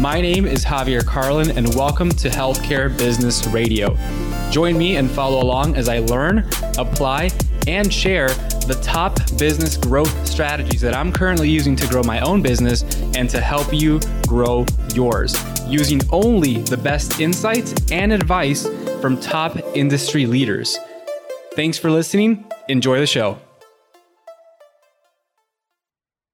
My name is Javier Carlin, and welcome to Healthcare Business Radio. Join me and follow along as I learn, apply, and share the top business growth strategies that I'm currently using to grow my own business and to help you grow yours, using only the best insights and advice from top industry leaders. Thanks for listening. Enjoy the show.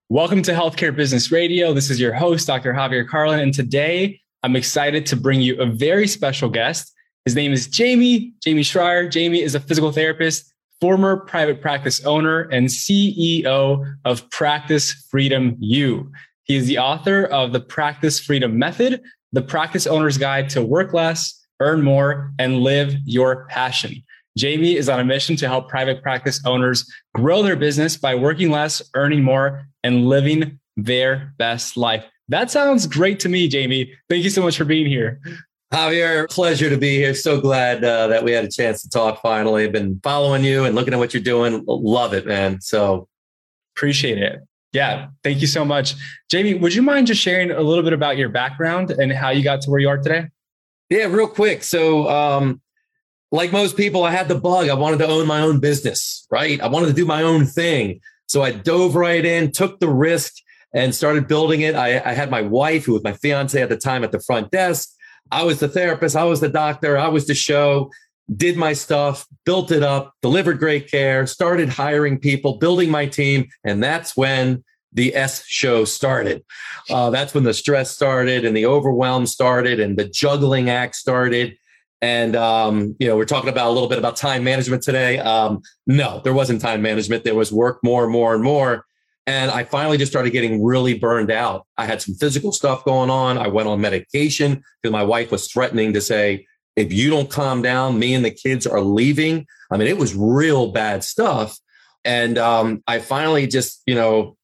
Welcome to Healthcare Business Radio. This is your host, Dr. Javier Carlin. And today I'm excited to bring you a very special guest. His name is Jamie, Jamie Schreier. Jamie is a physical therapist, former private practice owner, and CEO of Practice Freedom U. He is the author of the Practice Freedom Method, the practice owner's guide to work less, earn more, and live your passion. Jamie is on a mission to help private practice owners grow their business by working less, earning more, and living their best life. That sounds great to me, Jamie. Thank you so much for being here. Javier, pleasure to be here. So glad uh, that we had a chance to talk finally. I've been following you and looking at what you're doing. Love it, man. So appreciate it. Yeah, thank you so much. Jamie, would you mind just sharing a little bit about your background and how you got to where you are today? Yeah, real quick. So, um, like most people, I had the bug. I wanted to own my own business, right? I wanted to do my own thing. So I dove right in, took the risk, and started building it. I, I had my wife, who was my fiance at the time, at the front desk. I was the therapist, I was the doctor, I was the show, did my stuff, built it up, delivered great care, started hiring people, building my team. And that's when the S show started. Uh, that's when the stress started and the overwhelm started and the juggling act started. And um, you know, we're talking about a little bit about time management today. Um, no, there wasn't time management. There was work more and more and more. And I finally just started getting really burned out. I had some physical stuff going on. I went on medication because my wife was threatening to say, if you don't calm down, me and the kids are leaving. I mean, it was real bad stuff. And um, I finally just, you know,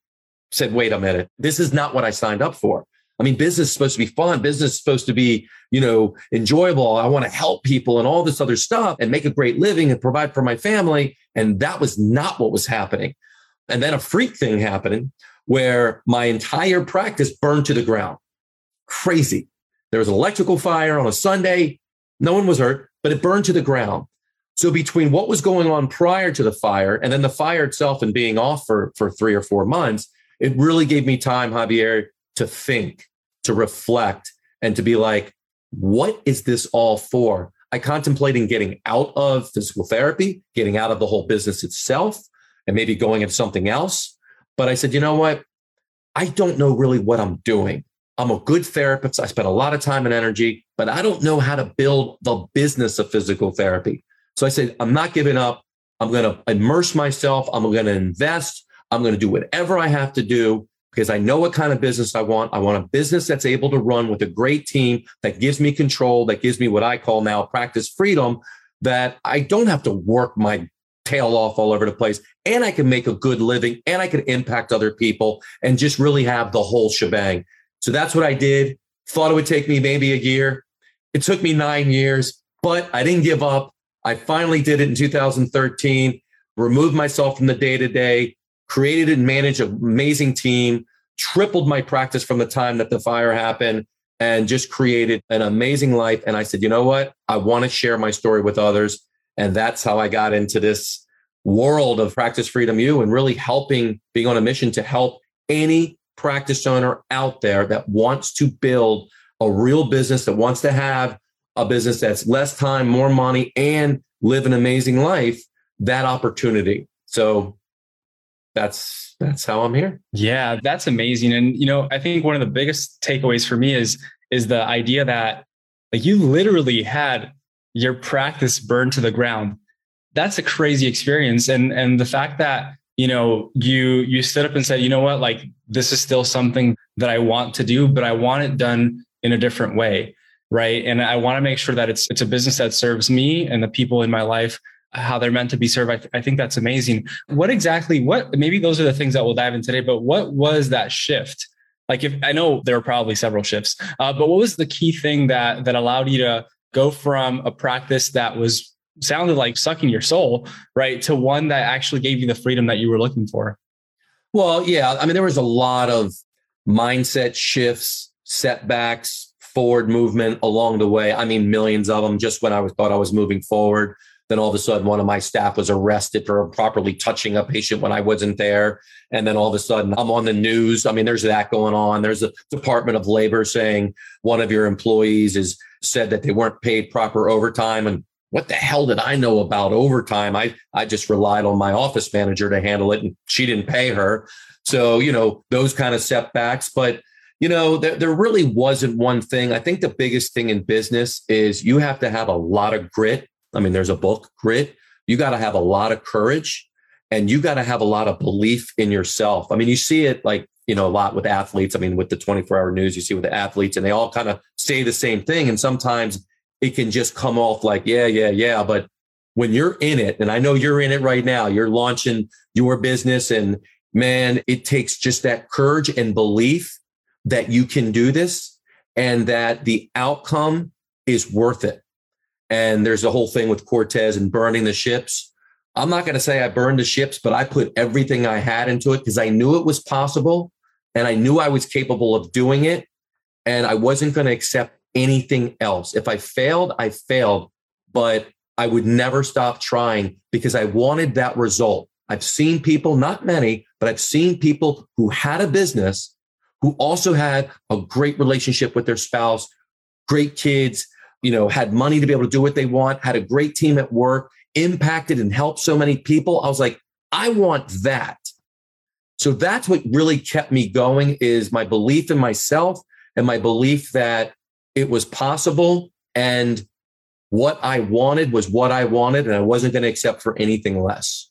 said, wait a minute, this is not what I signed up for. I mean, business is supposed to be fun. Business is supposed to be, you know, enjoyable. I want to help people and all this other stuff and make a great living and provide for my family. And that was not what was happening. And then a freak thing happening where my entire practice burned to the ground. Crazy. There was an electrical fire on a Sunday. No one was hurt, but it burned to the ground. So between what was going on prior to the fire and then the fire itself and being off for, for three or four months, it really gave me time, Javier, to think to reflect and to be like, what is this all for? I contemplating getting out of physical therapy, getting out of the whole business itself, and maybe going into something else. But I said, you know what? I don't know really what I'm doing. I'm a good therapist. I spend a lot of time and energy, but I don't know how to build the business of physical therapy. So I said, I'm not giving up. I'm going to immerse myself. I'm going to invest. I'm going to do whatever I have to do because I know what kind of business I want. I want a business that's able to run with a great team that gives me control, that gives me what I call now practice freedom, that I don't have to work my tail off all over the place and I can make a good living and I can impact other people and just really have the whole shebang. So that's what I did. Thought it would take me maybe a year. It took me nine years, but I didn't give up. I finally did it in 2013, removed myself from the day to day, created and managed an amazing team, tripled my practice from the time that the fire happened, and just created an amazing life. And I said, you know what? I want to share my story with others. And that's how I got into this world of Practice Freedom U and really helping, being on a mission to help any practice owner out there that wants to build a real business, that wants to have a business that's less time, more money, and live an amazing life, that opportunity. So that's that's how I'm here. Yeah, that's amazing. And you know, I think one of the biggest takeaways for me is is the idea that like you literally had your practice burned to the ground. That's a crazy experience. And and the fact that, you know, you you stood up and said, you know what, like this is still something that I want to do, but I want it done in a different way. Right. And I want to make sure that it's it's a business that serves me and the people in my life how they're meant to be served. I, th- I, think that's amazing. What exactly, what, maybe those are the things that we'll dive in today, but what was that shift? Like if I know there were probably several shifts, uh, but what was the key thing that, that allowed you to go from a practice that was sounded like sucking your soul, right. To one that actually gave you the freedom that you were looking for? Well, yeah. I mean, there was a lot of mindset shifts, setbacks, forward movement along the way. I mean, millions of them just when I was thought I was moving forward. Then all of a sudden, one of my staff was arrested for improperly touching a patient when I wasn't there. And then all of a sudden, I'm on the news. I mean, there's that going on. There's a Department of Labor saying one of your employees is said that they weren't paid proper overtime. And what the hell did I know about overtime? I, I just relied on my office manager to handle it and she didn't pay her. So, you know, those kind of setbacks. But, you know, there, there really wasn't one thing. I think the biggest thing in business is you have to have a lot of grit I mean, there's a book, Grit. You got to have a lot of courage and you got to have a lot of belief in yourself. I mean, you see it like, you know, a lot with athletes. I mean, with the 24 hour news, you see with the athletes and they all kind of say the same thing. And sometimes it can just come off like, yeah, yeah, yeah. But when you're in it, and I know you're in it right now, you're launching your business and man, it takes just that courage and belief that you can do this and that the outcome is worth it and there's the whole thing with Cortez and burning the ships. I'm not going to say I burned the ships, but I put everything I had into it because I knew it was possible and I knew I was capable of doing it. And I wasn't going to accept anything else. If I failed, I failed, but I would never stop trying because I wanted that result. I've seen people, not many, but I've seen people who had a business who also had a great relationship with their spouse, great kids, you know, had money to be able to do what they want, had a great team at work, impacted and helped so many people. I was like, I want that. So that's what really kept me going is my belief in myself and my belief that it was possible and what I wanted was what I wanted and I wasn't going to accept for anything less.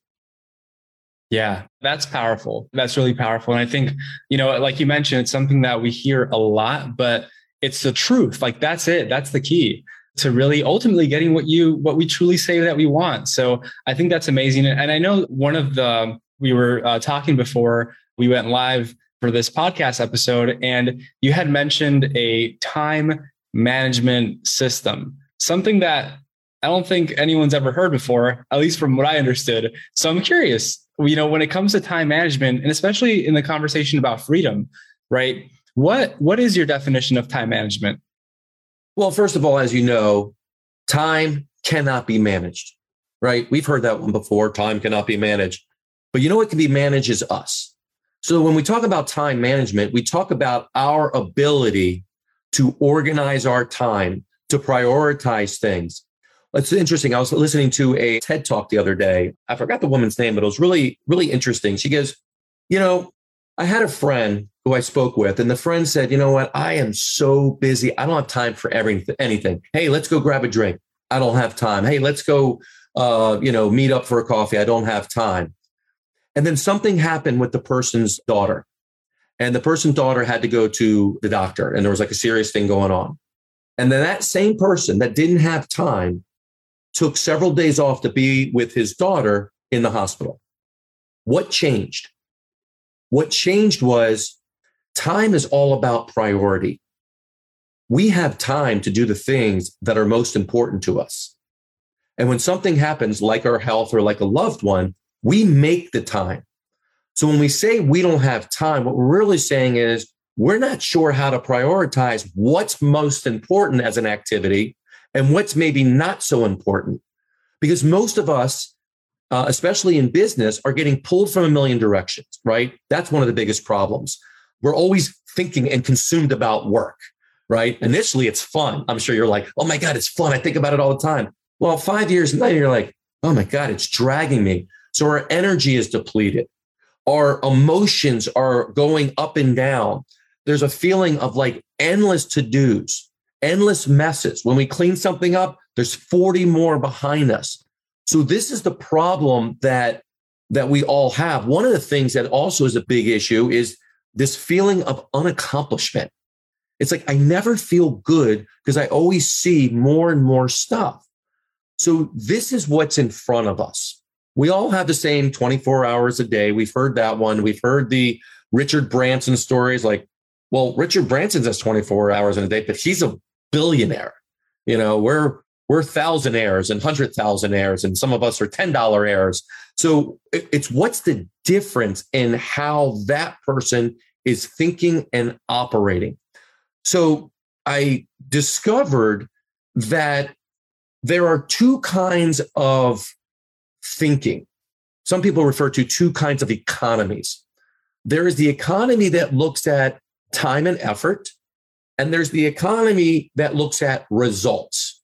Yeah, that's powerful. That's really powerful. And I think, you know, like you mentioned, it's something that we hear a lot, but it's the truth. Like that's it. That's the key to really ultimately getting what you what we truly say that we want. So I think that's amazing. And I know one of the we were uh, talking before we went live for this podcast episode, and you had mentioned a time management system, something that I don't think anyone's ever heard before, at least from what I understood. So I'm curious, you know, when it comes to time management, and especially in the conversation about freedom, right? What what is your definition of time management? Well, first of all, as you know, time cannot be managed, right? We've heard that one before. Time cannot be managed. But you know what can be managed is us. So when we talk about time management, we talk about our ability to organize our time, to prioritize things. It's interesting. I was listening to a TED talk the other day. I forgot the woman's name, but it was really, really interesting. She goes, You know, I had a friend who I spoke with, and the friend said, You know what? I am so busy. I don't have time for everything, anything. Hey, let's go grab a drink. I don't have time. Hey, let's go, uh, you know, meet up for a coffee. I don't have time. And then something happened with the person's daughter. And the person's daughter had to go to the doctor, and there was like a serious thing going on. And then that same person that didn't have time took several days off to be with his daughter in the hospital. What changed? What changed was time is all about priority. We have time to do the things that are most important to us. And when something happens, like our health or like a loved one, we make the time. So when we say we don't have time, what we're really saying is we're not sure how to prioritize what's most important as an activity and what's maybe not so important. Because most of us, uh, especially in business, are getting pulled from a million directions, right? That's one of the biggest problems we're always thinking and consumed about work, right? Initially, it's fun. I'm sure you're like, oh my God, it's fun. I think about it all the time. Well, five years later, you're like, oh my God, it's dragging me. So our energy is depleted. Our emotions are going up and down. There's a feeling of like endless to dos, endless messes. When we clean something up, there's 40 more behind us. So this is the problem that that we all have. One of the things that also is a big issue is this feeling of unaccomplishment. It's like I never feel good because I always see more and more stuff. So this is what's in front of us. We all have the same 24 hours a day. We've heard that one. We've heard the Richard Branson stories like, well, Richard Branson has 24 hours in a day, but he's a billionaire. You know, we're we're thousand thousandaires and hundred thousandaires, and some of us are ten dollar heirs. So it's what's the difference in how that person is thinking and operating. So I discovered that there are two kinds of thinking. Some people refer to two kinds of economies. There is the economy that looks at time and effort, and there's the economy that looks at results.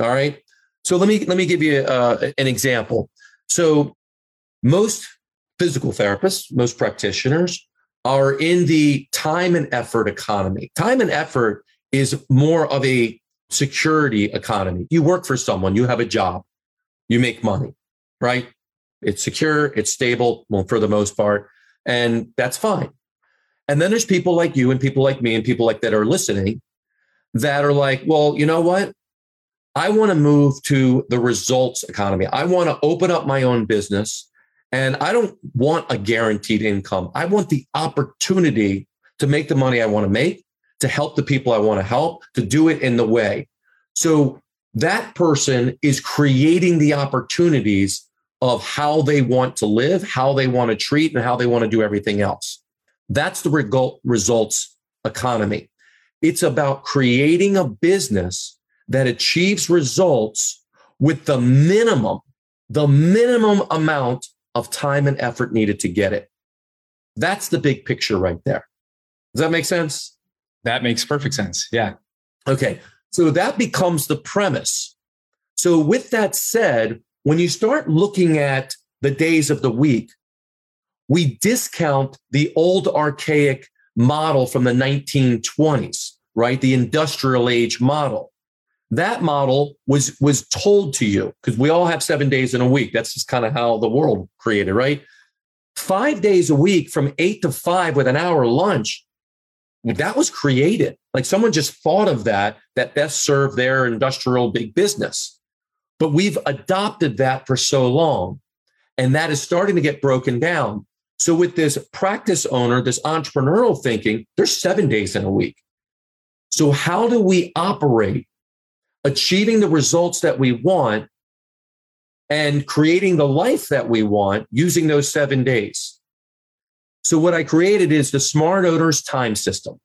All right. So let me let me give you uh, an example. So most physical therapists, most practitioners are in the time and effort economy. Time and effort is more of a security economy. You work for someone, you have a job, you make money, right? It's secure, it's stable, well, for the most part, and that's fine. And then there's people like you and people like me and people like that are listening that are like, well, you know what? I want to move to the results economy. I want to open up my own business and I don't want a guaranteed income. I want the opportunity to make the money I want to make, to help the people I want to help, to do it in the way. So that person is creating the opportunities of how they want to live, how they want to treat, and how they want to do everything else. That's the results economy. It's about creating a business that achieves results with the minimum, the minimum amount of time and effort needed to get it. That's the big picture right there. Does that make sense? That makes perfect sense. Yeah. Okay. So that becomes the premise. So, with that said, when you start looking at the days of the week, we discount the old archaic model from the 1920s, right? The industrial age model. That model was, was told to you because we all have seven days in a week. That's just kind of how the world created, right? Five days a week from eight to five with an hour lunch. That was created. Like someone just thought of that, that best served their industrial big business. But we've adopted that for so long. And that is starting to get broken down. So with this practice owner, this entrepreneurial thinking, there's seven days in a week. So how do we operate achieving the results that we want and creating the life that we want using those seven days? So what I created is the Smart Owners time system.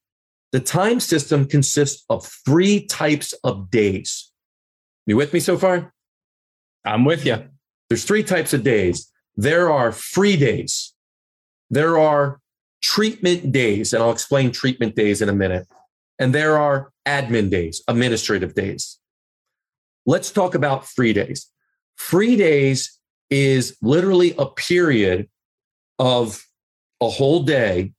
The time system consists of three types of days. You with me so far? I'm with you. There's three types of days. There are free days there are treatment days, and I'll explain treatment days in a minute. And there are admin days, administrative days. Let's talk about free days. Free days is literally a period of a whole day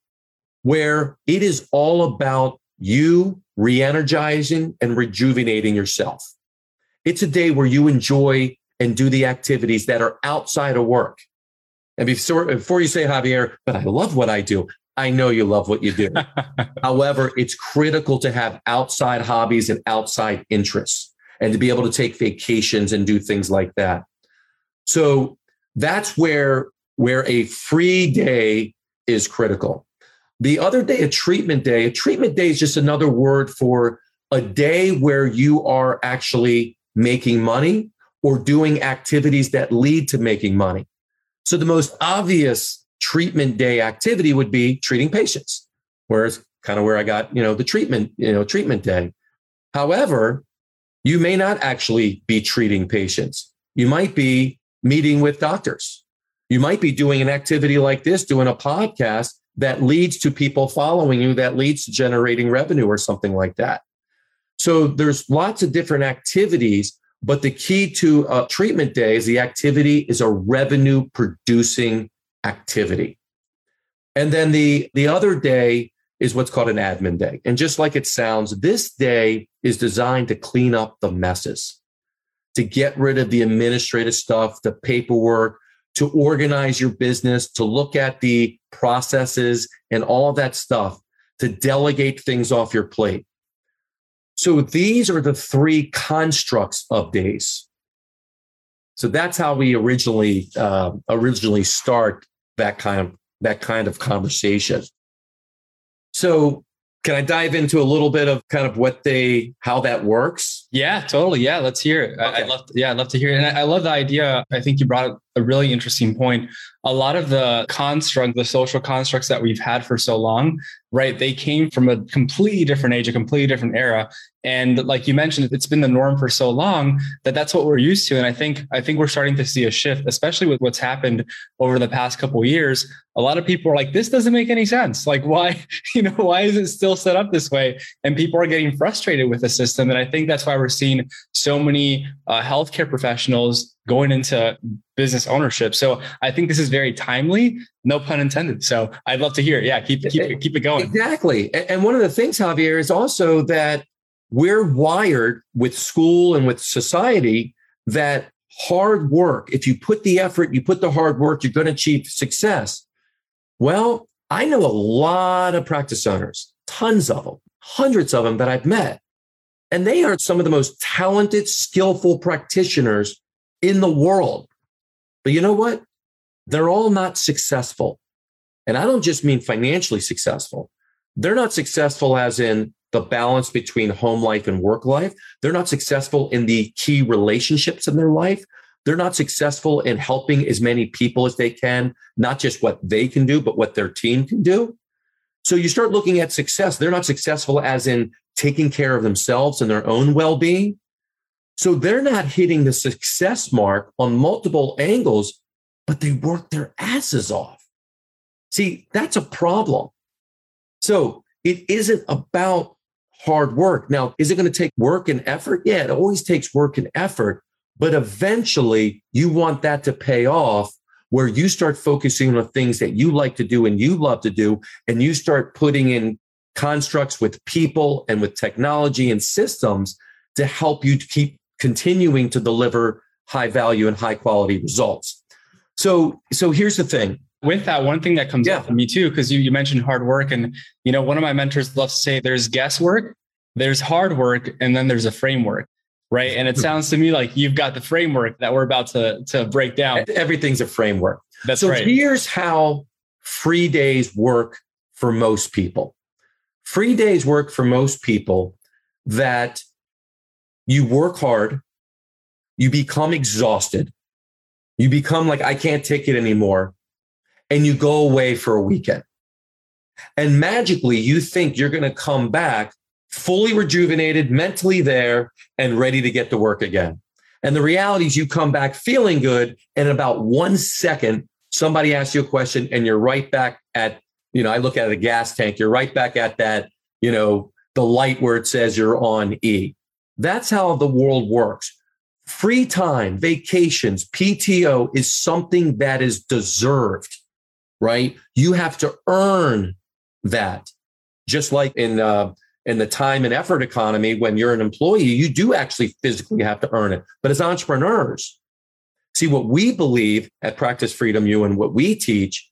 where it is all about you re energizing and rejuvenating yourself. It's a day where you enjoy and do the activities that are outside of work. And before, before you say, Javier, but I love what I do, I know you love what you do. However, it's critical to have outside hobbies and outside interests and to be able to take vacations and do things like that. So that's where, where a free day is critical. The other day, a treatment day, a treatment day is just another word for a day where you are actually making money or doing activities that lead to making money. So the most obvious treatment day activity would be treating patients, whereas kind of where I got, you know, the treatment, you know, treatment day. However, you may not actually be treating patients. You might be meeting with doctors. You might be doing an activity like this, doing a podcast that leads to people following you, that leads to generating revenue or something like that. So there's lots of different activities but the key to a treatment day is the activity is a revenue producing activity. And then the, the other day is what's called an admin day. And just like it sounds, this day is designed to clean up the messes, to get rid of the administrative stuff, the paperwork, to organize your business, to look at the processes and all that stuff to delegate things off your plate. So these are the three constructs of days. So that's how we originally uh, originally start that kind of that kind of conversation. So can I dive into a little bit of kind of what they, how that works? Yeah, totally. Yeah, let's hear it. Okay. I, love, to, yeah, I'd love to hear it. And I, I love the idea. I think you brought a really interesting point. A lot of the construct, the social constructs that we've had for so long, right? They came from a completely different age, a completely different era. And like you mentioned, it's been the norm for so long that that's what we're used to. And I think I think we're starting to see a shift, especially with what's happened over the past couple years. A lot of people are like, "This doesn't make any sense. Like, why, you know, why is it still set up this way?" And people are getting frustrated with the system. And I think that's why we're seeing so many uh, healthcare professionals going into business ownership. So I think this is very timely, no pun intended. So I'd love to hear it. Yeah, keep keep keep it going. Exactly. And one of the things, Javier, is also that we're wired with school and with society that hard work, if you put the effort, you put the hard work, you're going to achieve success. Well, I know a lot of practice owners, tons of them, hundreds of them that I've met. And they are some of the most talented, skillful practitioners in the world. But you know what? They're all not successful. And I don't just mean financially successful. They're not successful as in the balance between home life and work life. They're not successful in the key relationships in their life. They're not successful in helping as many people as they can, not just what they can do, but what their team can do. So you start looking at success. They're not successful as in taking care of themselves and their own well being. So they're not hitting the success mark on multiple angles, but they work their asses off. See, that's a problem. So it isn't about hard work. Now, is it going to take work and effort? Yeah, it always takes work and effort. But eventually, you want that to pay off where you start focusing on the things that you like to do and you love to do, and you start putting in constructs with people and with technology and systems to help you to keep continuing to deliver high value and high quality results. So, so here's the thing with that, one thing that comes yeah. up for me too, because you, you mentioned hard work. And, you know, one of my mentors loves to say there's guesswork, there's hard work, and then there's a framework. Right. And it hmm. sounds to me like you've got the framework that we're about to, to break down. Everything's a framework. That's so right. here's how free days work for most people. Free days work for most people that you work hard, you become exhausted, you become like, I can't take it anymore and you go away for a weekend. And magically, you think you're going to come back fully rejuvenated, mentally there, and ready to get to work again. And the reality is, you come back feeling good. And in about one second, somebody asks you a question, and you're right back at, you know, I look at a gas tank, you're right back at that, you know, the light where it says you're on E. That's how the world works. Free time, vacations, PTO is something that is deserved right? You have to earn that. Just like in uh, in the time and effort economy, when you're an employee, you do actually physically have to earn it. But as entrepreneurs, see what we believe at Practice Freedom U and what we teach.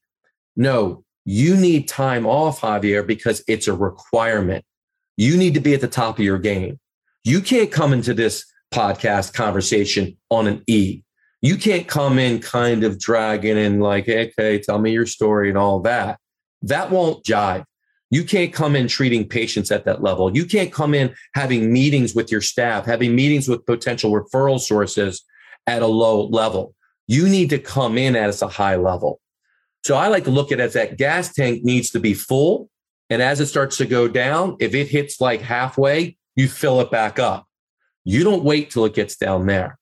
No, you need time off, Javier, because it's a requirement. You need to be at the top of your game. You can't come into this podcast conversation on an E you can't come in kind of dragging and like, hey, okay, tell me your story and all that. That won't jive. You can't come in treating patients at that level. You can't come in having meetings with your staff, having meetings with potential referral sources at a low level. You need to come in at a high level. So I like to look at it as that gas tank needs to be full. And as it starts to go down, if it hits like halfway, you fill it back up. You don't wait till it gets down there.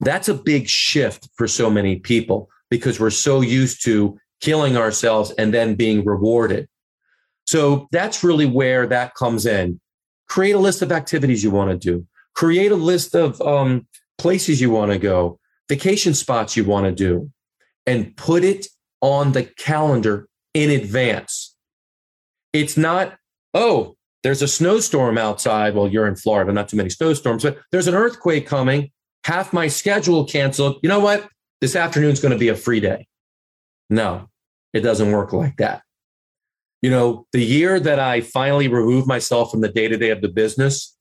That's a big shift for so many people because we're so used to killing ourselves and then being rewarded. So that's really where that comes in. Create a list of activities you want to do. Create a list of um, places you want to go, vacation spots you want to do, and put it on the calendar in advance. It's not, oh, there's a snowstorm outside. Well, you're in Florida, not too many snowstorms, but there's an earthquake coming half my schedule canceled. You know what? This afternoon's going to be a free day. No, it doesn't work like that. You know, the year that I finally removed myself from the day to day of the business,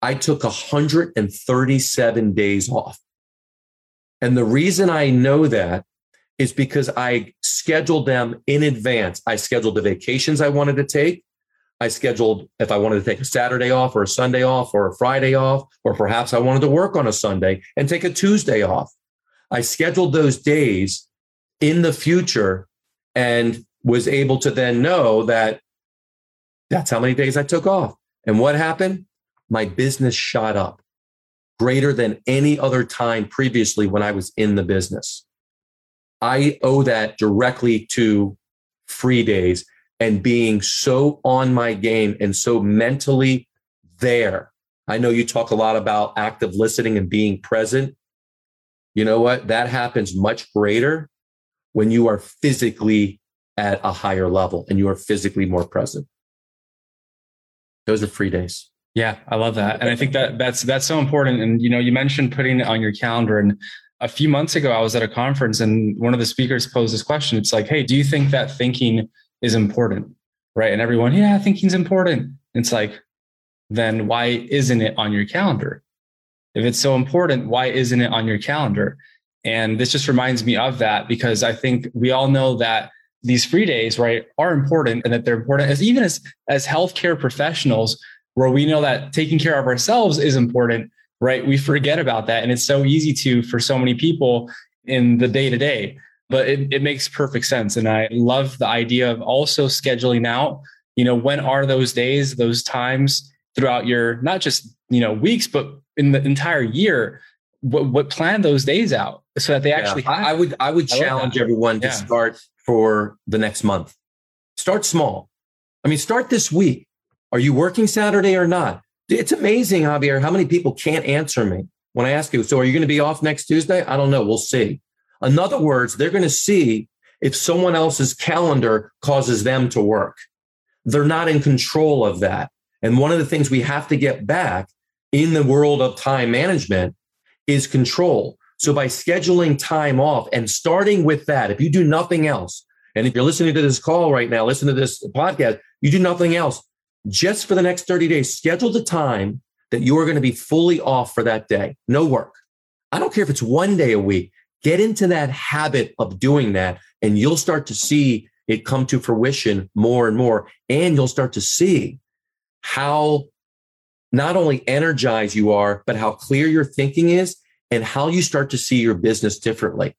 I took 137 days off. And the reason I know that is because I scheduled them in advance. I scheduled the vacations I wanted to take. I scheduled if I wanted to take a Saturday off or a Sunday off or a Friday off, or perhaps I wanted to work on a Sunday and take a Tuesday off. I scheduled those days in the future and was able to then know that that's how many days I took off. And what happened? My business shot up greater than any other time previously when I was in the business. I owe that directly to free days and being so on my game and so mentally there. I know you talk a lot about active listening and being present. You know what? That happens much greater when you are physically at a higher level and you are physically more present. Those are free days. Yeah, I love that. And I think that that's that's so important. And you know, you mentioned putting it on your calendar. And a few months ago, I was at a conference and one of the speakers posed this question. It's like, hey, do you think that thinking is important? Right. And everyone, yeah, thinking's important. It's like, then why isn't it on your calendar? If it's so important, why isn't it on your calendar? And this just reminds me of that because I think we all know that these free days, right, are important and that they're important as even as as healthcare professionals, where we know that taking care of ourselves is important, right? We forget about that. And it's so easy to for so many people in the day to day but it, it makes perfect sense. And I love the idea of also scheduling out, you know, when are those days, those times throughout your, not just, you know, weeks, but in the entire year, what, what plan those days out so that they actually yeah, I, I would, I would I challenge everyone to yeah. start for the next month. Start small. I mean, start this week. Are you working Saturday or not? It's amazing, Javier, how many people can't answer me when I ask you, so are you going to be off next Tuesday? I don't know. We'll see. In other words, they're going to see if someone else's calendar causes them to work. They're not in control of that. And one of the things we have to get back in the world of time management is control. So by scheduling time off and starting with that, if you do nothing else, and if you're listening to this call right now, listen to this podcast, you do nothing else, just for the next 30 days, schedule the time that you are going to be fully off for that day. No work. I don't care if it's one day a week. Get into that habit of doing that, and you'll start to see it come to fruition more and more. And you'll start to see how not only energized you are, but how clear your thinking is and how you start to see your business differently.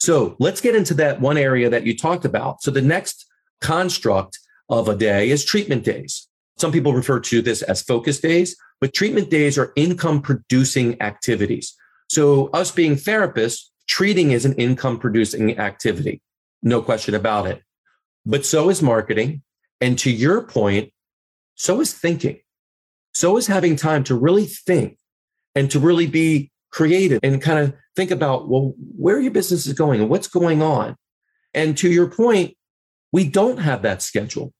So let's get into that one area that you talked about. So the next construct of a day is treatment days. Some people refer to this as focus days, but treatment days are income producing activities. So us being therapists, treating is an income producing activity. No question about it. But so is marketing. And to your point, so is thinking. So is having time to really think and to really be creative and kind of think about, well, where your business is going and what's going on. And to your point, we don't have that schedule.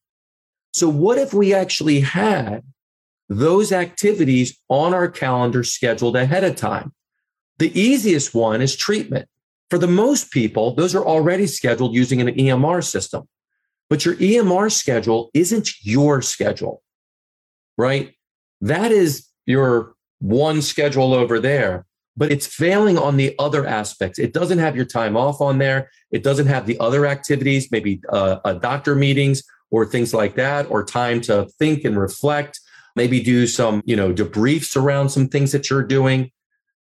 So what if we actually had those activities on our calendar scheduled ahead of time? The easiest one is treatment. For the most people, those are already scheduled using an EMR system. But your EMR schedule isn't your schedule, right? That is your one schedule over there, but it's failing on the other aspects. It doesn't have your time off on there. It doesn't have the other activities, maybe uh, doctor meetings or things like that, or time to think and reflect, maybe do some, you know, debriefs around some things that you're doing.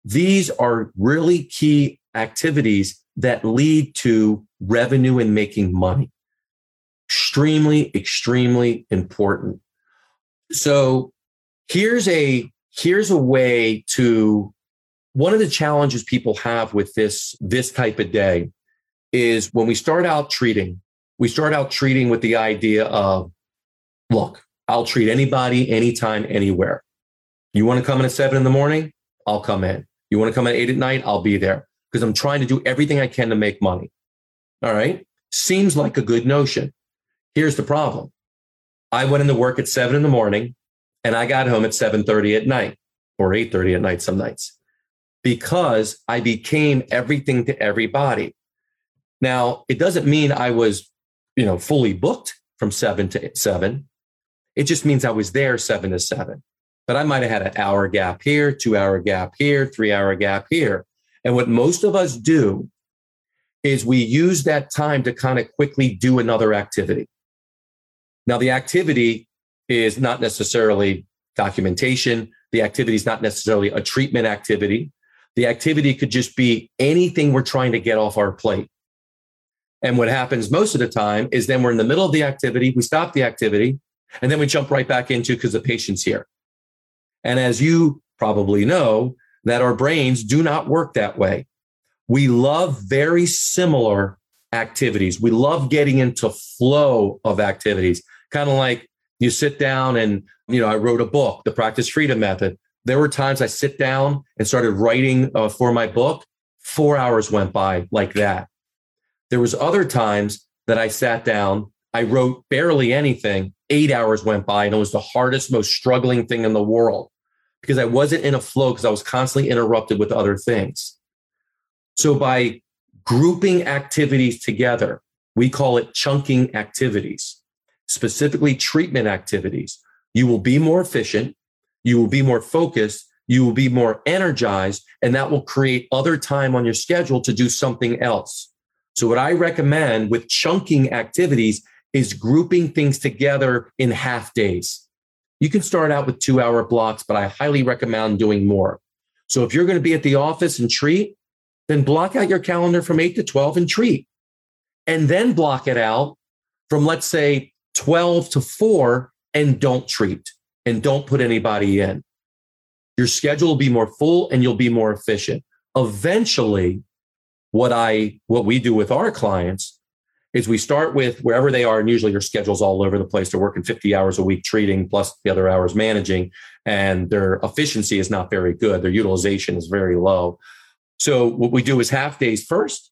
These are really key activities that lead to revenue and making money. Extremely, extremely important. So here's a here's a way to one of the challenges people have with this this type of day is when we start out treating we start out treating with the idea of look i'll treat anybody anytime anywhere you want to come in at seven in the morning i'll come in you want to come at eight at night? I'll be there because I'm trying to do everything I can to make money. All right. Seems like a good notion. Here's the problem. I went into work at seven in the morning and I got home at 7:30 at night or 8:30 at night some nights because I became everything to everybody. Now, it doesn't mean I was, you know, fully booked from seven to seven. It just means I was there seven to seven. But I might have had an hour gap here, two hour gap here, three hour gap here. And what most of us do is we use that time to kind of quickly do another activity. Now, the activity is not necessarily documentation. The activity is not necessarily a treatment activity. The activity could just be anything we're trying to get off our plate. And what happens most of the time is then we're in the middle of the activity, we stop the activity, and then we jump right back into because the patient's here. And as you probably know, that our brains do not work that way. We love very similar activities. We love getting into flow of activities, kind of like you sit down and, you know, I wrote a book, The Practice Freedom Method. There were times I sit down and started writing uh, for my book. Four hours went by like that. There was other times that I sat down, I wrote barely anything. Eight hours went by and it was the hardest, most struggling thing in the world because I wasn't in a flow because I was constantly interrupted with other things. So by grouping activities together, we call it chunking activities specifically treatment activities, you will be more efficient, you will be more focused, you will be more energized, and that will create other time on your schedule to do something else. So, what I recommend with chunking activities is grouping things together in half days. You can start out with two hour blocks, but I highly recommend doing more. So, if you're going to be at the office and treat, then block out your calendar from 8 to 12 and treat. And then block it out from, let's say, 12 to 4 and don't treat and don't put anybody in. Your schedule will be more full and you'll be more efficient. Eventually, what I what we do with our clients is we start with wherever they are, and usually your schedule's all over the place. They're working 50 hours a week treating plus the other hours managing, and their efficiency is not very good. Their utilization is very low. So what we do is half days first,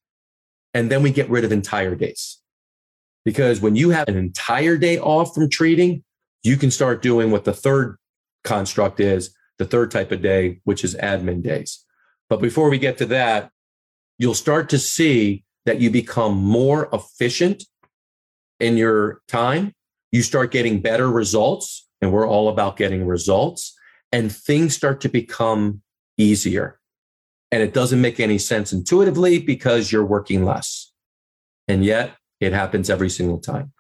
and then we get rid of entire days. Because when you have an entire day off from treating, you can start doing what the third construct is, the third type of day, which is admin days. But before we get to that, you'll start to see that you become more efficient in your time. You start getting better results, and we're all about getting results, and things start to become easier. And it doesn't make any sense intuitively because you're working less. And yet, it happens every single time.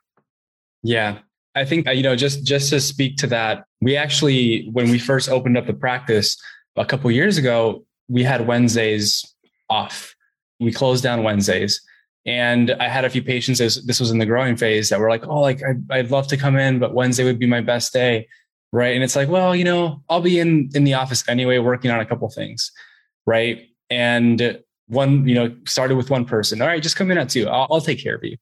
Yeah. I think uh, you know just just to speak to that, we actually when we first opened up the practice a couple years ago, we had Wednesdays off. We closed down Wednesdays. And I had a few patients as this was in the growing phase that were like, "Oh, like I'd, I'd love to come in, but Wednesday would be my best day." Right. And it's like, well, you know, I'll be in in the office anyway, working on a couple things. Right. And one, you know, started with one person. All right, just come in at two. I'll, I'll take care of you.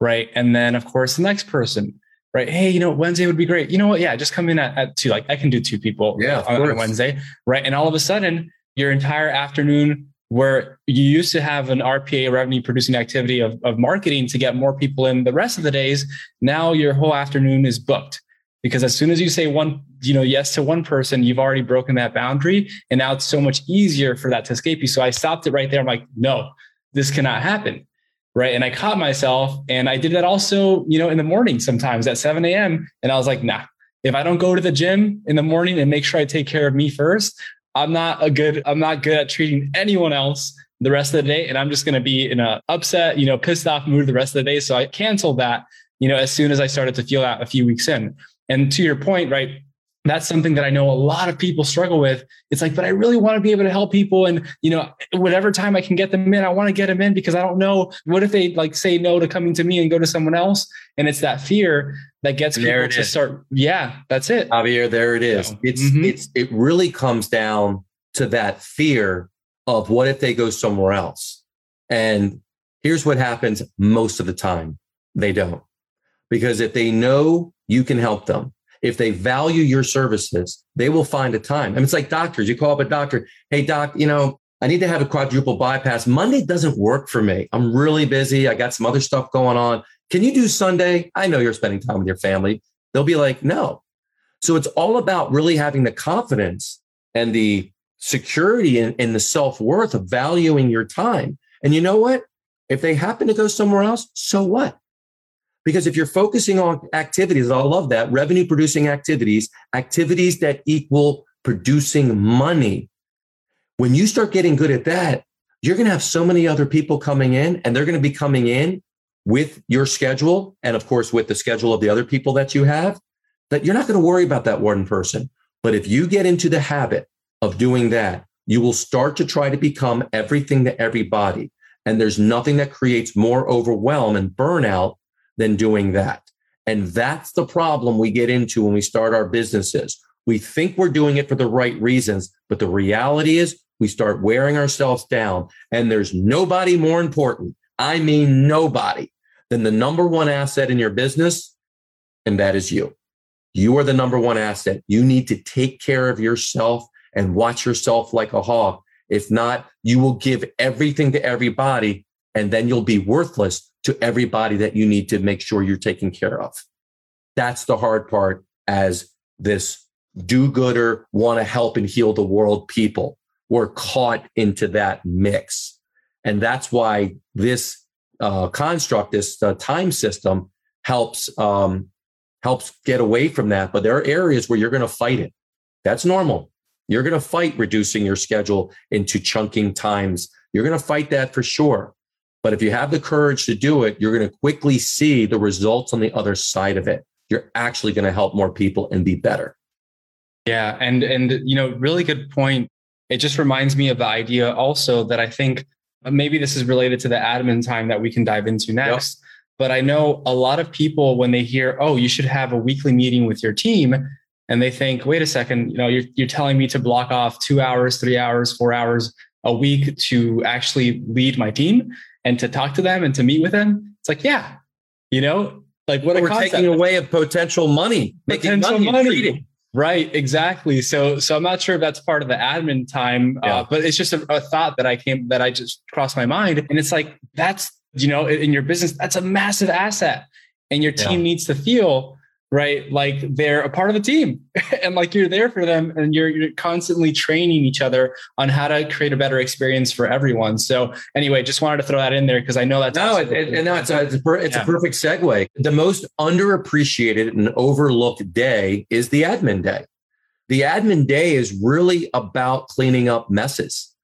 Right. And then of course the next person, right? Hey, you know, Wednesday would be great. You know what? Yeah, just come in at, at two. Like I can do two people yeah, on, on Wednesday. Right. And all of a sudden, your entire afternoon where you used to have an RPA revenue producing activity of, of marketing to get more people in the rest of the days, now your whole afternoon is booked. Because as soon as you say one, you know, yes to one person, you've already broken that boundary. And now it's so much easier for that to escape you. So I stopped it right there. I'm like, no, this cannot happen. Right. And I caught myself and I did that also, you know, in the morning sometimes at 7 a.m. And I was like, nah, if I don't go to the gym in the morning and make sure I take care of me first, I'm not a good, I'm not good at treating anyone else the rest of the day. And I'm just going to be in a upset, you know, pissed off mood the rest of the day. So I canceled that, you know, as soon as I started to feel that a few weeks in. And to your point, right? That's something that I know a lot of people struggle with. It's like, but I really want to be able to help people. And, you know, whatever time I can get them in, I want to get them in because I don't know what if they like say no to coming to me and go to someone else. And it's that fear that gets people to is. start. Yeah, that's it. Javier, there it is. So, it's, mm-hmm. it's, it really comes down to that fear of what if they go somewhere else? And here's what happens most of the time. They don't. Because if they know you can help them, if they value your services, they will find a time. I mean, it's like doctors. You call up a doctor, hey, doc, you know, I need to have a quadruple bypass. Monday doesn't work for me. I'm really busy. I got some other stuff going on. Can you do Sunday? I know you're spending time with your family. They'll be like, no. So it's all about really having the confidence and the security and, and the self worth of valuing your time. And you know what? If they happen to go somewhere else, so what? Because if you're focusing on activities, I love that revenue producing activities, activities that equal producing money. When you start getting good at that, you're going to have so many other people coming in and they're going to be coming in with your schedule and of course with the schedule of the other people that you have that you're not going to worry about that one person. But if you get into the habit of doing that, you will start to try to become everything to everybody. And there's nothing that creates more overwhelm and burnout than doing that. And that's the problem we get into when we start our businesses. We think we're doing it for the right reasons, but the reality is we start wearing ourselves down. And there's nobody more important, I mean, nobody, then the number one asset in your business, and that is you. You are the number one asset. You need to take care of yourself and watch yourself like a hawk. If not, you will give everything to everybody and then you'll be worthless to everybody that you need to make sure you're taking care of. That's the hard part as this do gooder, want to help and heal the world people. We're caught into that mix. And that's why this uh, construct, this uh, time system helps um, helps get away from that. But there are areas where you're going to fight it. That's normal. You're going to fight reducing your schedule into chunking times. You're going to fight that for sure. But if you have the courage to do it, you're going to quickly see the results on the other side of it. You're actually going to help more people and be better. Yeah, and and you know, really good point. It just reminds me of the idea also that I think maybe this is related to the admin time that we can dive into next. Yep. But I know a lot of people when they hear, "Oh, you should have a weekly meeting with your team," and they think, "Wait a second, you know, you're you're telling me to block off 2 hours, 3 hours, 4 hours a week to actually lead my team?" and to talk to them and to meet with them, it's like, yeah, you know, like what we're concept. taking away a potential money, potential money, money. Right, exactly. So, so I'm not sure if that's part of the admin time, uh, yeah. uh, but it's just a, a, thought that I came that I just crossed my mind, and it's like that's you know in your business that's a massive asset, and your team yeah. needs to feel right? Like they're a part of the team and like you're there for them and you're, you're constantly training each other on how to create a better experience for everyone. So anyway, just wanted to throw that in there because I know that's no, it, it, no, it's, a, it's, a, per, it's yeah. a perfect segue. The most underappreciated and overlooked day is the admin day. The admin day is really about cleaning up messes.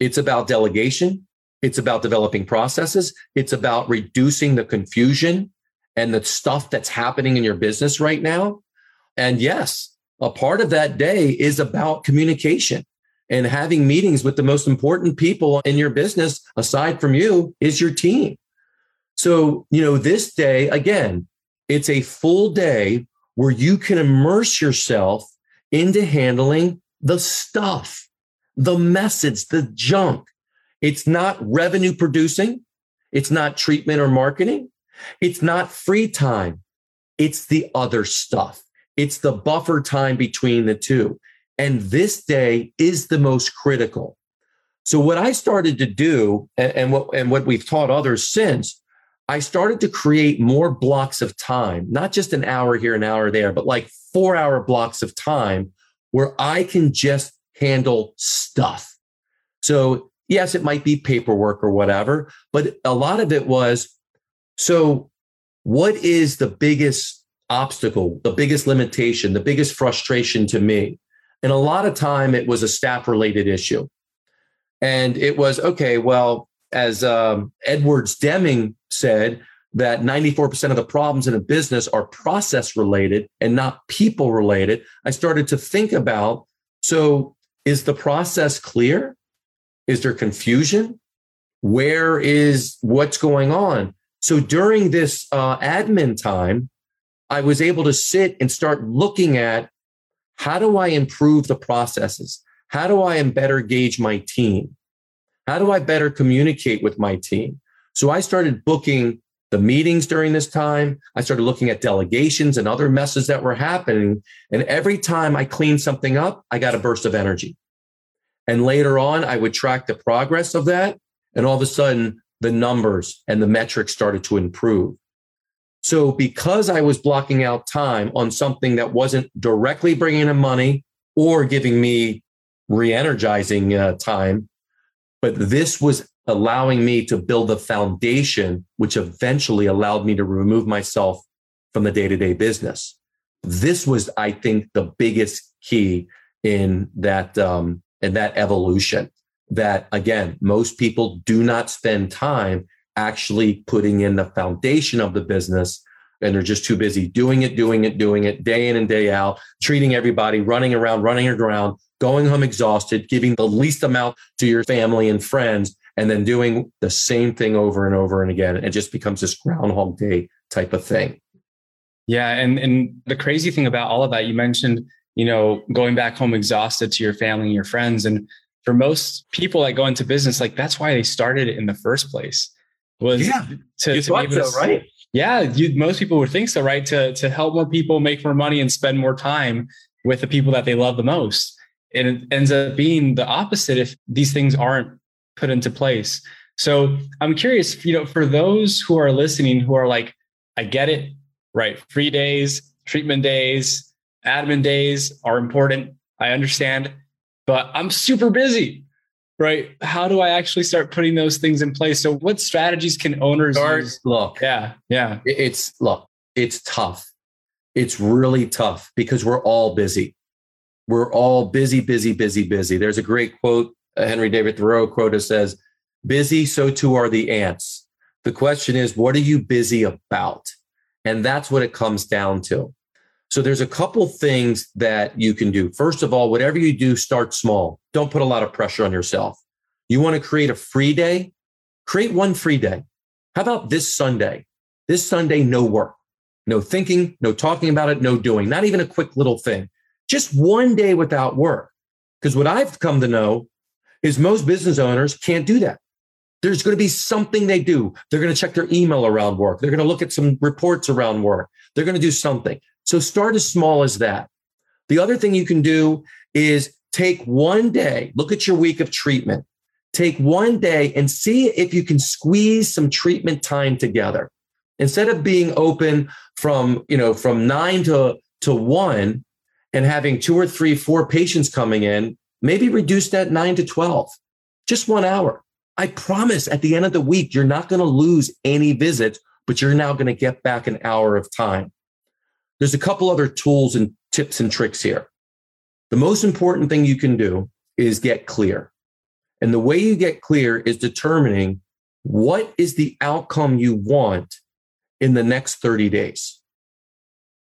It's about delegation. It's about developing processes. It's about reducing the confusion and the stuff that's happening in your business right now. And yes, a part of that day is about communication and having meetings with the most important people in your business, aside from you, is your team. So, you know, this day, again, it's a full day where you can immerse yourself into handling the stuff, the message, the junk. It's not revenue producing. It's not treatment or marketing. It's not free time. It's the other stuff. It's the buffer time between the two. And this day is the most critical. So what I started to do and, and what and what we've taught others since, I started to create more blocks of time, not just an hour here, an hour there, but like four hour blocks of time where I can just handle stuff. So yes, it might be paperwork or whatever, but a lot of it was so, what is the biggest obstacle, the biggest limitation, the biggest frustration to me? And a lot of time it was a staff related issue. And it was okay, well, as um, Edwards Deming said, that 94% of the problems in a business are process related and not people related. I started to think about so, is the process clear? Is there confusion? Where is what's going on? So during this uh, admin time, I was able to sit and start looking at how do I improve the processes? How do I better gauge my team? How do I better communicate with my team? So I started booking the meetings during this time. I started looking at delegations and other messes that were happening. And every time I cleaned something up, I got a burst of energy. And later on, I would track the progress of that. And all of a sudden, the numbers and the metrics started to improve. So because I was blocking out time on something that wasn't directly bringing in money or giving me re-energizing uh, time, but this was allowing me to build the foundation, which eventually allowed me to remove myself from the day to day business. This was, I think, the biggest key in that, um, in that evolution that again, most people do not spend time actually putting in the foundation of the business and they're just too busy doing it, doing it, doing it day in and day out, treating everybody, running around, running around, going home exhausted, giving the least amount to your family and friends, and then doing the same thing over and over and again. It just becomes this groundhog day type of thing. Yeah. And, and the crazy thing about all of that, you mentioned, you know, going back home exhausted to your family and your friends. And for most people that go into business, like that's why they started it in the first place was yeah, to, you to be so, right? Yeah. You, most people would think so, right? To, to help more people make more money and spend more time with the people that they love the most. And it ends up being the opposite if these things aren't put into place. So I'm curious, you know, for those who are listening who are like, I get it, right? Free days, treatment days, admin days are important. I understand, but I'm super busy, right? How do I actually start putting those things in place? So what strategies can owners start, use? Look, yeah, yeah. It's look, it's tough. It's really tough because we're all busy. We're all busy, busy, busy, busy. There's a great quote, uh, Henry David Thoreau quote that says, busy, so too are the ants. The question is, what are you busy about? And that's what it comes down to. So there's a couple things that you can do. First of all, whatever you do, start small. Don't put a lot of pressure on yourself. You want to create a free day? Create one free day. How about this Sunday? This Sunday, no work, no thinking, no talking about it, no doing, not even a quick little thing. Just one day without work. Because what I've come to know is most business owners can't do that. There's going to be something they do. They're going to check their email around work. They're going to look at some reports around work. They're going to do something. So start as small as that. The other thing you can do is take one day, look at your week of treatment, take one day and see if you can squeeze some treatment time together. Instead of being open from, you know, from nine to, to one and having two or three, four patients coming in, maybe reduce that nine to 12, just one hour. I promise at the end of the week, you're not going to lose any visits, but you're now going to get back an hour of time. There's a couple other tools and tips and tricks here. The most important thing you can do is get clear. And the way you get clear is determining what is the outcome you want in the next 30 days.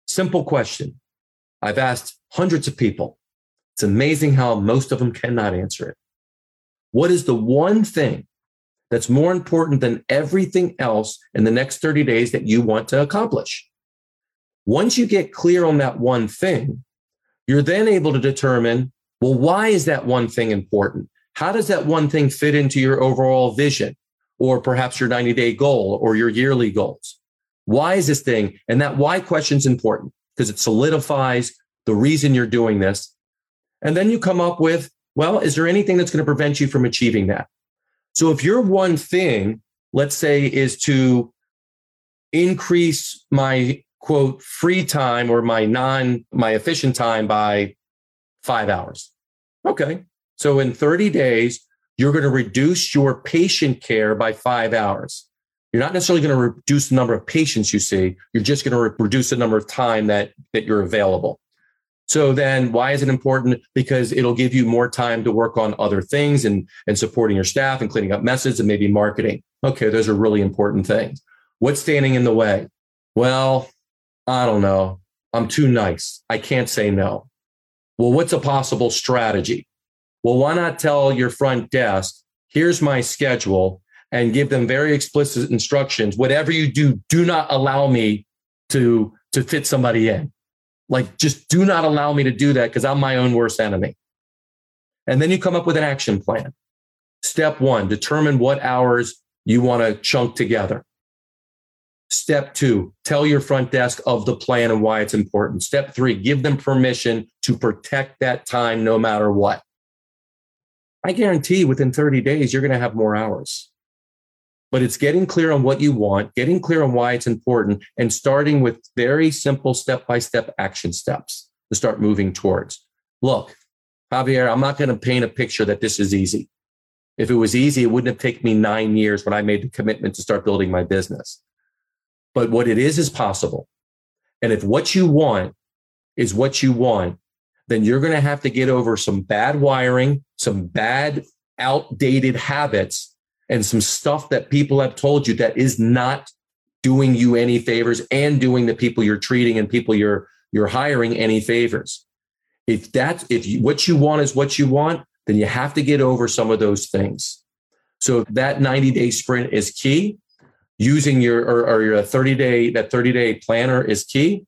Simple question. I've asked hundreds of people. It's amazing how most of them cannot answer it. What is the one thing that's more important than everything else in the next 30 days that you want to accomplish? Once you get clear on that one thing, you're then able to determine, well, why is that one thing important? How does that one thing fit into your overall vision or perhaps your 90 day goal or your yearly goals? Why is this thing? And that why question is important because it solidifies the reason you're doing this. And then you come up with, well, is there anything that's going to prevent you from achieving that? So if your one thing, let's say, is to increase my quote free time or my non my efficient time by five hours. Okay. So in 30 days you're going to reduce your patient care by five hours. You're not necessarily going to reduce the number of patients you see. You're just going to re- reduce the number of time that that you're available. So then why is it important? Because it'll give you more time to work on other things and and supporting your staff and cleaning up messes and maybe marketing. Okay those are really important things. What's standing in the way? Well I don't know. I'm too nice. I can't say no. Well, what's a possible strategy? Well, why not tell your front desk, here's my schedule and give them very explicit instructions. Whatever you do, do not allow me to, to fit somebody in. Like, just do not allow me to do that because I'm my own worst enemy. And then you come up with an action plan. Step one, determine what hours you want to chunk together. Step two, tell your front desk of the plan and why it's important. Step three, give them permission to protect that time no matter what. I guarantee within 30 days, you're going to have more hours. But it's getting clear on what you want, getting clear on why it's important, and starting with very simple step by step action steps to start moving towards. Look, Javier, I'm not going to paint a picture that this is easy. If it was easy, it wouldn't have taken me nine years when I made the commitment to start building my business. But what it is is possible. And if what you want is what you want, then you're going to have to get over some bad wiring, some bad outdated habits, and some stuff that people have told you that is not doing you any favors and doing the people you're treating and people you're you're hiring any favors. If that's if you, what you want is what you want, then you have to get over some of those things. So that 90 day sprint is key. Using your or, or your 30 day that 30 day planner is key.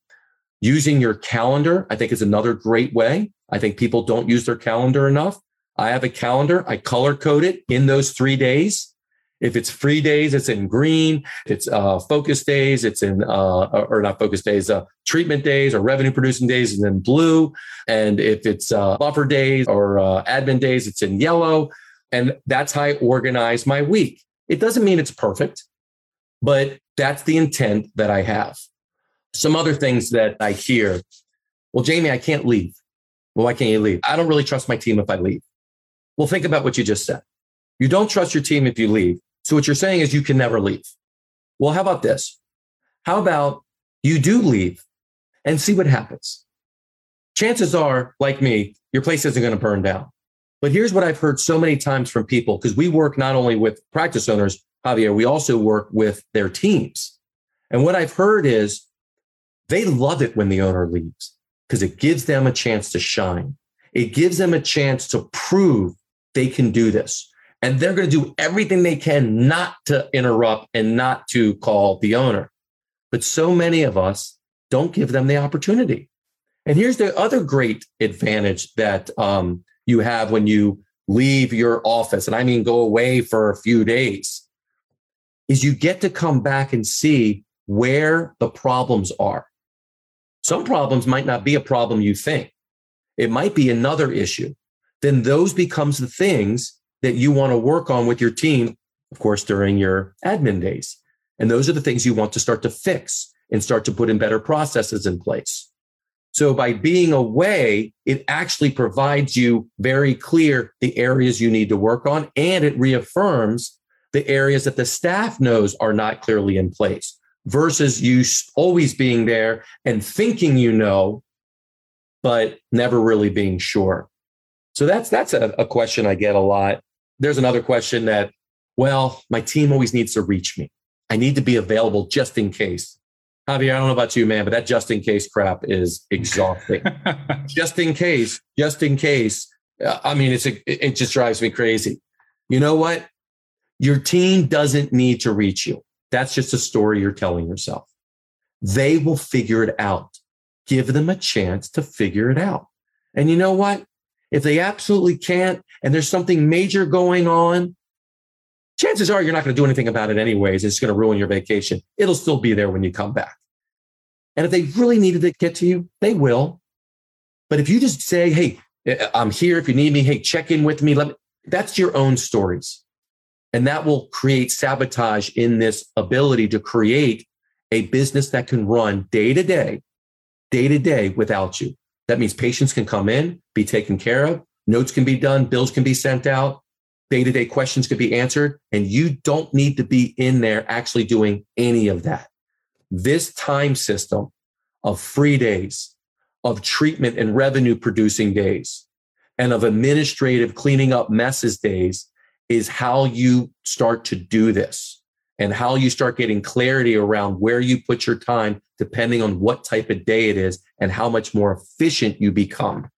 Using your calendar, I think is another great way. I think people don't use their calendar enough. I have a calendar. I color code it in those three days. If it's free days, it's in green. If it's uh, focus days, it's in, uh, or not focus days, uh, treatment days or revenue producing days, is in blue. And if it's uh, buffer days or uh, admin days, it's in yellow. And that's how I organize my week. It doesn't mean it's perfect, but that's the intent that I have. Some other things that I hear well, Jamie, I can't leave. Well, why can't you leave? I don't really trust my team if I leave. Well, think about what you just said. You don't trust your team if you leave. So what you're saying is you can never leave. Well, how about this? How about you do leave and see what happens? Chances are, like me, your place isn't going to burn down. But here's what I've heard so many times from people because we work not only with practice owners, Javier, we also work with their teams. And what I've heard is they love it when the owner leaves because it gives them a chance to shine. It gives them a chance to prove they can do this and they're going to do everything they can not to interrupt and not to call the owner. But so many of us don't give them the opportunity. And here's the other great advantage that um, you have when you leave your office, and I mean go away for a few days, is you get to come back and see where the problems are. Some problems might not be a problem you think. It might be another issue. Then those becomes the things that you want to work on with your team, of course, during your admin days. And those are the things you want to start to fix and start to put in better processes in place. So by being away, it actually provides you very clear the areas you need to work on and it reaffirms the areas that the staff knows are not clearly in place versus you always being there and thinking you know, but never really being sure. So that's that's a, a question I get a lot. There's another question that, well, my team always needs to reach me. I need to be available just in case. Javier, I don't know about you, man, but that just in case crap is exhausting. just in case, just in case. I mean, it's a, it just drives me crazy. You know what? Your team doesn't need to reach you. That's just a story you're telling yourself. They will figure it out. Give them a chance to figure it out. And you know what? If they absolutely can't and there's something major going on, chances are you're not going to do anything about it anyways. It's going to ruin your vacation. It'll still be there when you come back. And if they really needed to get to you, they will. But if you just say, hey, eh, I'm here if you need me, hey, check in with me, let me that's your own stories. And that will create sabotage in this ability to create a business that can run day to day, day to day without you. That means patients can come in, be taken care of, notes can be done, bills can be sent out, day to day questions can be answered, and you don't need to be in there actually doing any of that. This time system of free days, of treatment and revenue producing days, and of administrative cleaning up messes days is how you start to do this and how you start getting clarity around where you put your time, depending on what type of day it is and how much more efficient you become.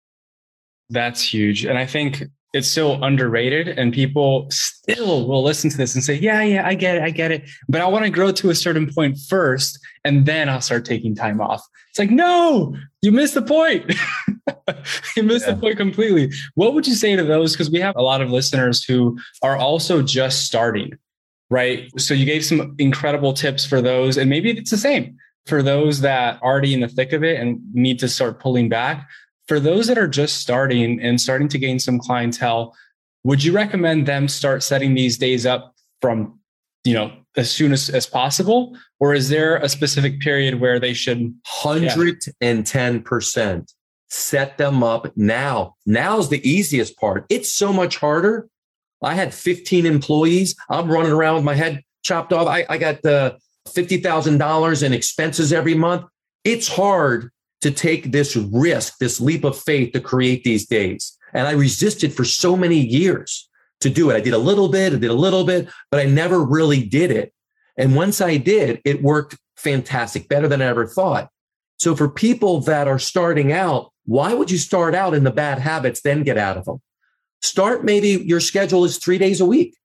That's huge. And I think it's so underrated and people still will listen to this and say, yeah, yeah, I get it. I get it. But I want to grow to a certain point first and then I'll start taking time off. It's like, no, you missed the point. you missed yeah. the point completely. What would you say to those? Because we have a lot of listeners who are also just starting, right? So you gave some incredible tips for those. And maybe it's the same for those that are already in the thick of it and need to start pulling back for those that are just starting and starting to gain some clientele, would you recommend them start setting these days up from, you know, as soon as, as possible? Or is there a specific period where they should 110% set them up now? Now's the easiest part. It's so much harder I had 15 employees. I'm running around with my head chopped off. I, I got uh, the $50,000 in expenses every month. It's hard to take this risk, this leap of faith to create these days. And I resisted for so many years to do it. I did a little bit, I did a little bit, but I never really did it. And once I did, it worked fantastic, better than I ever thought. So for people that are starting out, why would you start out in the bad habits, then get out of them? Start maybe your schedule is three days a week.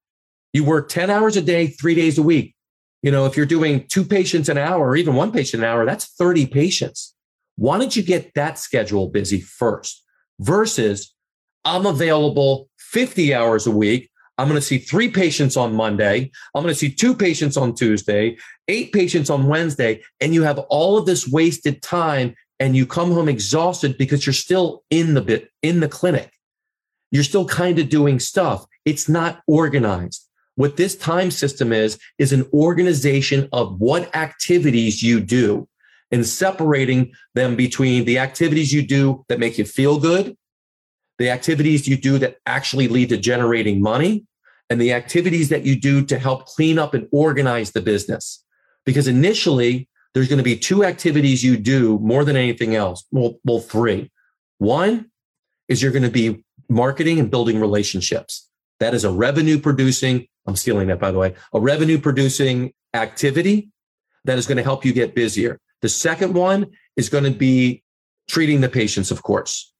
You work 10 hours a day, three days a week. You know, if you're doing two patients an hour or even one patient an hour, that's 30 patients. Why don't you get that schedule busy first versus I'm available 50 hours a week. I'm going to see three patients on Monday. I'm going to see two patients on Tuesday, eight patients on Wednesday. And you have all of this wasted time and you come home exhausted because you're still in the bit in the clinic. You're still kind of doing stuff. It's not organized. What this time system is, is an organization of what activities you do and separating them between the activities you do that make you feel good, the activities you do that actually lead to generating money, and the activities that you do to help clean up and organize the business. Because initially, there's going to be two activities you do more than anything else. Well, well, three. One is you're going to be marketing and building relationships. That is a revenue producing, I'm stealing that by the way, a revenue producing activity that is going to help you get busier. The second one is going to be treating the patients, of course.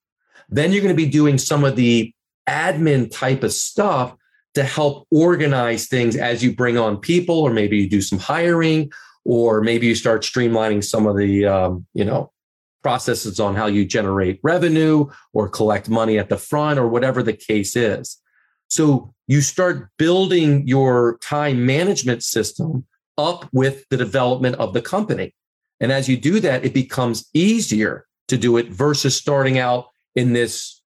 Then you're going to be doing some of the admin type of stuff to help organize things as you bring on people, or maybe you do some hiring, or maybe you start streamlining some of the, um, you know, processes on how you generate revenue or collect money at the front or whatever the case is. So you start building your time management system up with the development of the company. And as you do that, it becomes easier to do it versus starting out in this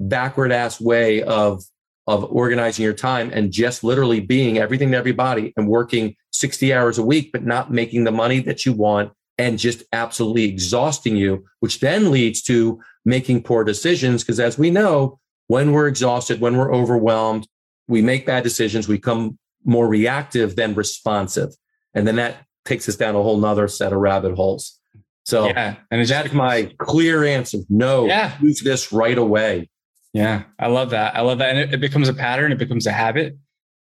backward ass way of, of organizing your time and just literally being everything to everybody and working 60 hours a week, but not making the money that you want and just absolutely exhausting you, which then leads to making poor decisions. Because as we know, when we're exhausted, when we're overwhelmed, we make bad decisions, we become more reactive than responsive. And then that takes us down a whole nother set of rabbit holes. So yeah, and it's that's my clear answer. No, yeah. use this right away. Yeah, I love that. I love that. And it, it becomes a pattern, it becomes a habit,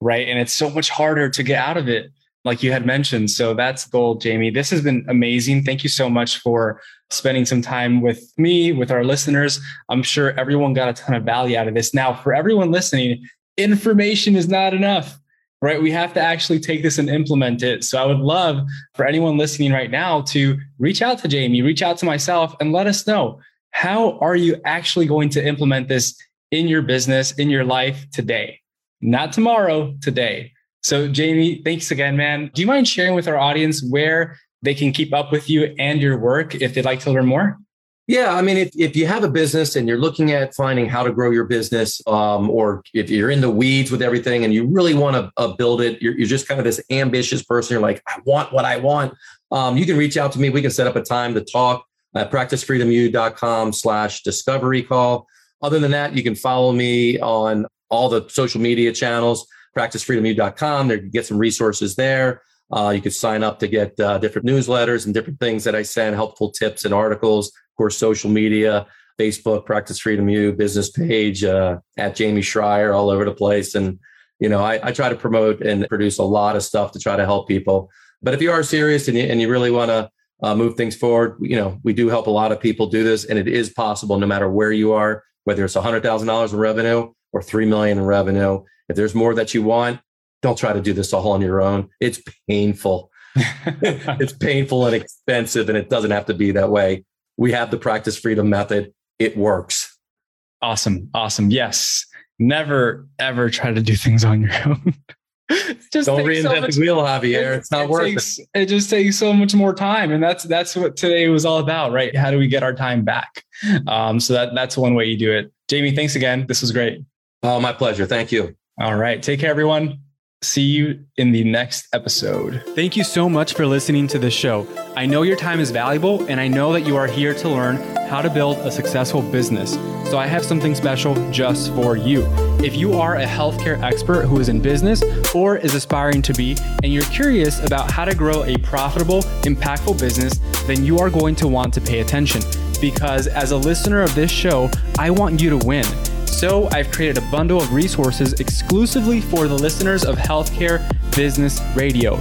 right? And it's so much harder to get out of it, like you had mentioned. So that's gold, Jamie. This has been amazing. Thank you so much for spending some time with me, with our listeners. I'm sure everyone got a ton of value out of this. Now, for everyone listening, information is not enough right? We have to actually take this and implement it. So I would love for anyone listening right now to reach out to Jamie, reach out to myself, and let us know how are you actually going to implement this in your business, in your life today, not tomorrow, today. So, Jamie, thanks again, man. Do you mind sharing with our audience where they can keep up with you and your work if they'd like to learn more? Yeah, I mean, if, if you have a business and you're looking at finding how to grow your business, um, or if you're in the weeds with everything and you really want to uh, build it, you're, you're just kind of this ambitious person. You're like, I want what I want. Um, you can reach out to me. We can set up a time to talk at practicefreedomu.com slash discovery call. Other than that, you can follow me on all the social media channels, practicefreedomu.com. There you get some resources there. Uh, you can sign up to get uh, different newsletters and different things that I send, helpful tips and articles Of course, social media, Facebook, Practice Freedom U, business page, uh, at Jamie Schrier, all over the place. And, you know, I, I, try to promote and produce a lot of stuff to try to help people. But if you are serious and you, and you really want to uh, move things forward, you know, we do help a lot of people do this. And it is possible no matter where you are, whether it's $100,000 in revenue or 3 million in revenue. If there's more that you want, don't try to do this all on your own. It's painful. it's painful and expensive, and it doesn't have to be that way we have the practice freedom method. It works. Awesome. Awesome. Yes. Never ever try to do things on your own. just don't reinvent so much, the wheel, Javier. It, it's not it worth takes, it. It just takes so much more time, and that's that's what today was all about, right? How do we get our time back? Um, so that that's one way you do it. Jamie, thanks again. This was great. Oh, my pleasure. Thank you. All right. Take care, everyone. See you in the next episode. Thank you so much for listening to the show. I know your time is valuable, and I know that you are here to learn how to build a successful business. So I have something special just for you. If you are a healthcare expert who is in business or is aspiring to be, and you're curious about how to grow a profitable, impactful business, then you are going to want to pay attention. Because as a listener of this show, I want you to win. So, I've created a bundle of resources exclusively for the listeners of Healthcare Business Radio.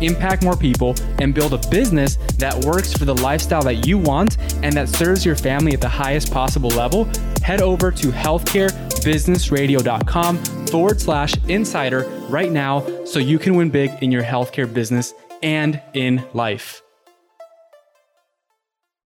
impact more people, and build a business that works for the lifestyle that you want and that serves your family at the highest possible level, head over to healthcarebusinessradio.com forward slash insider right now so you can win big in your healthcare business and in life.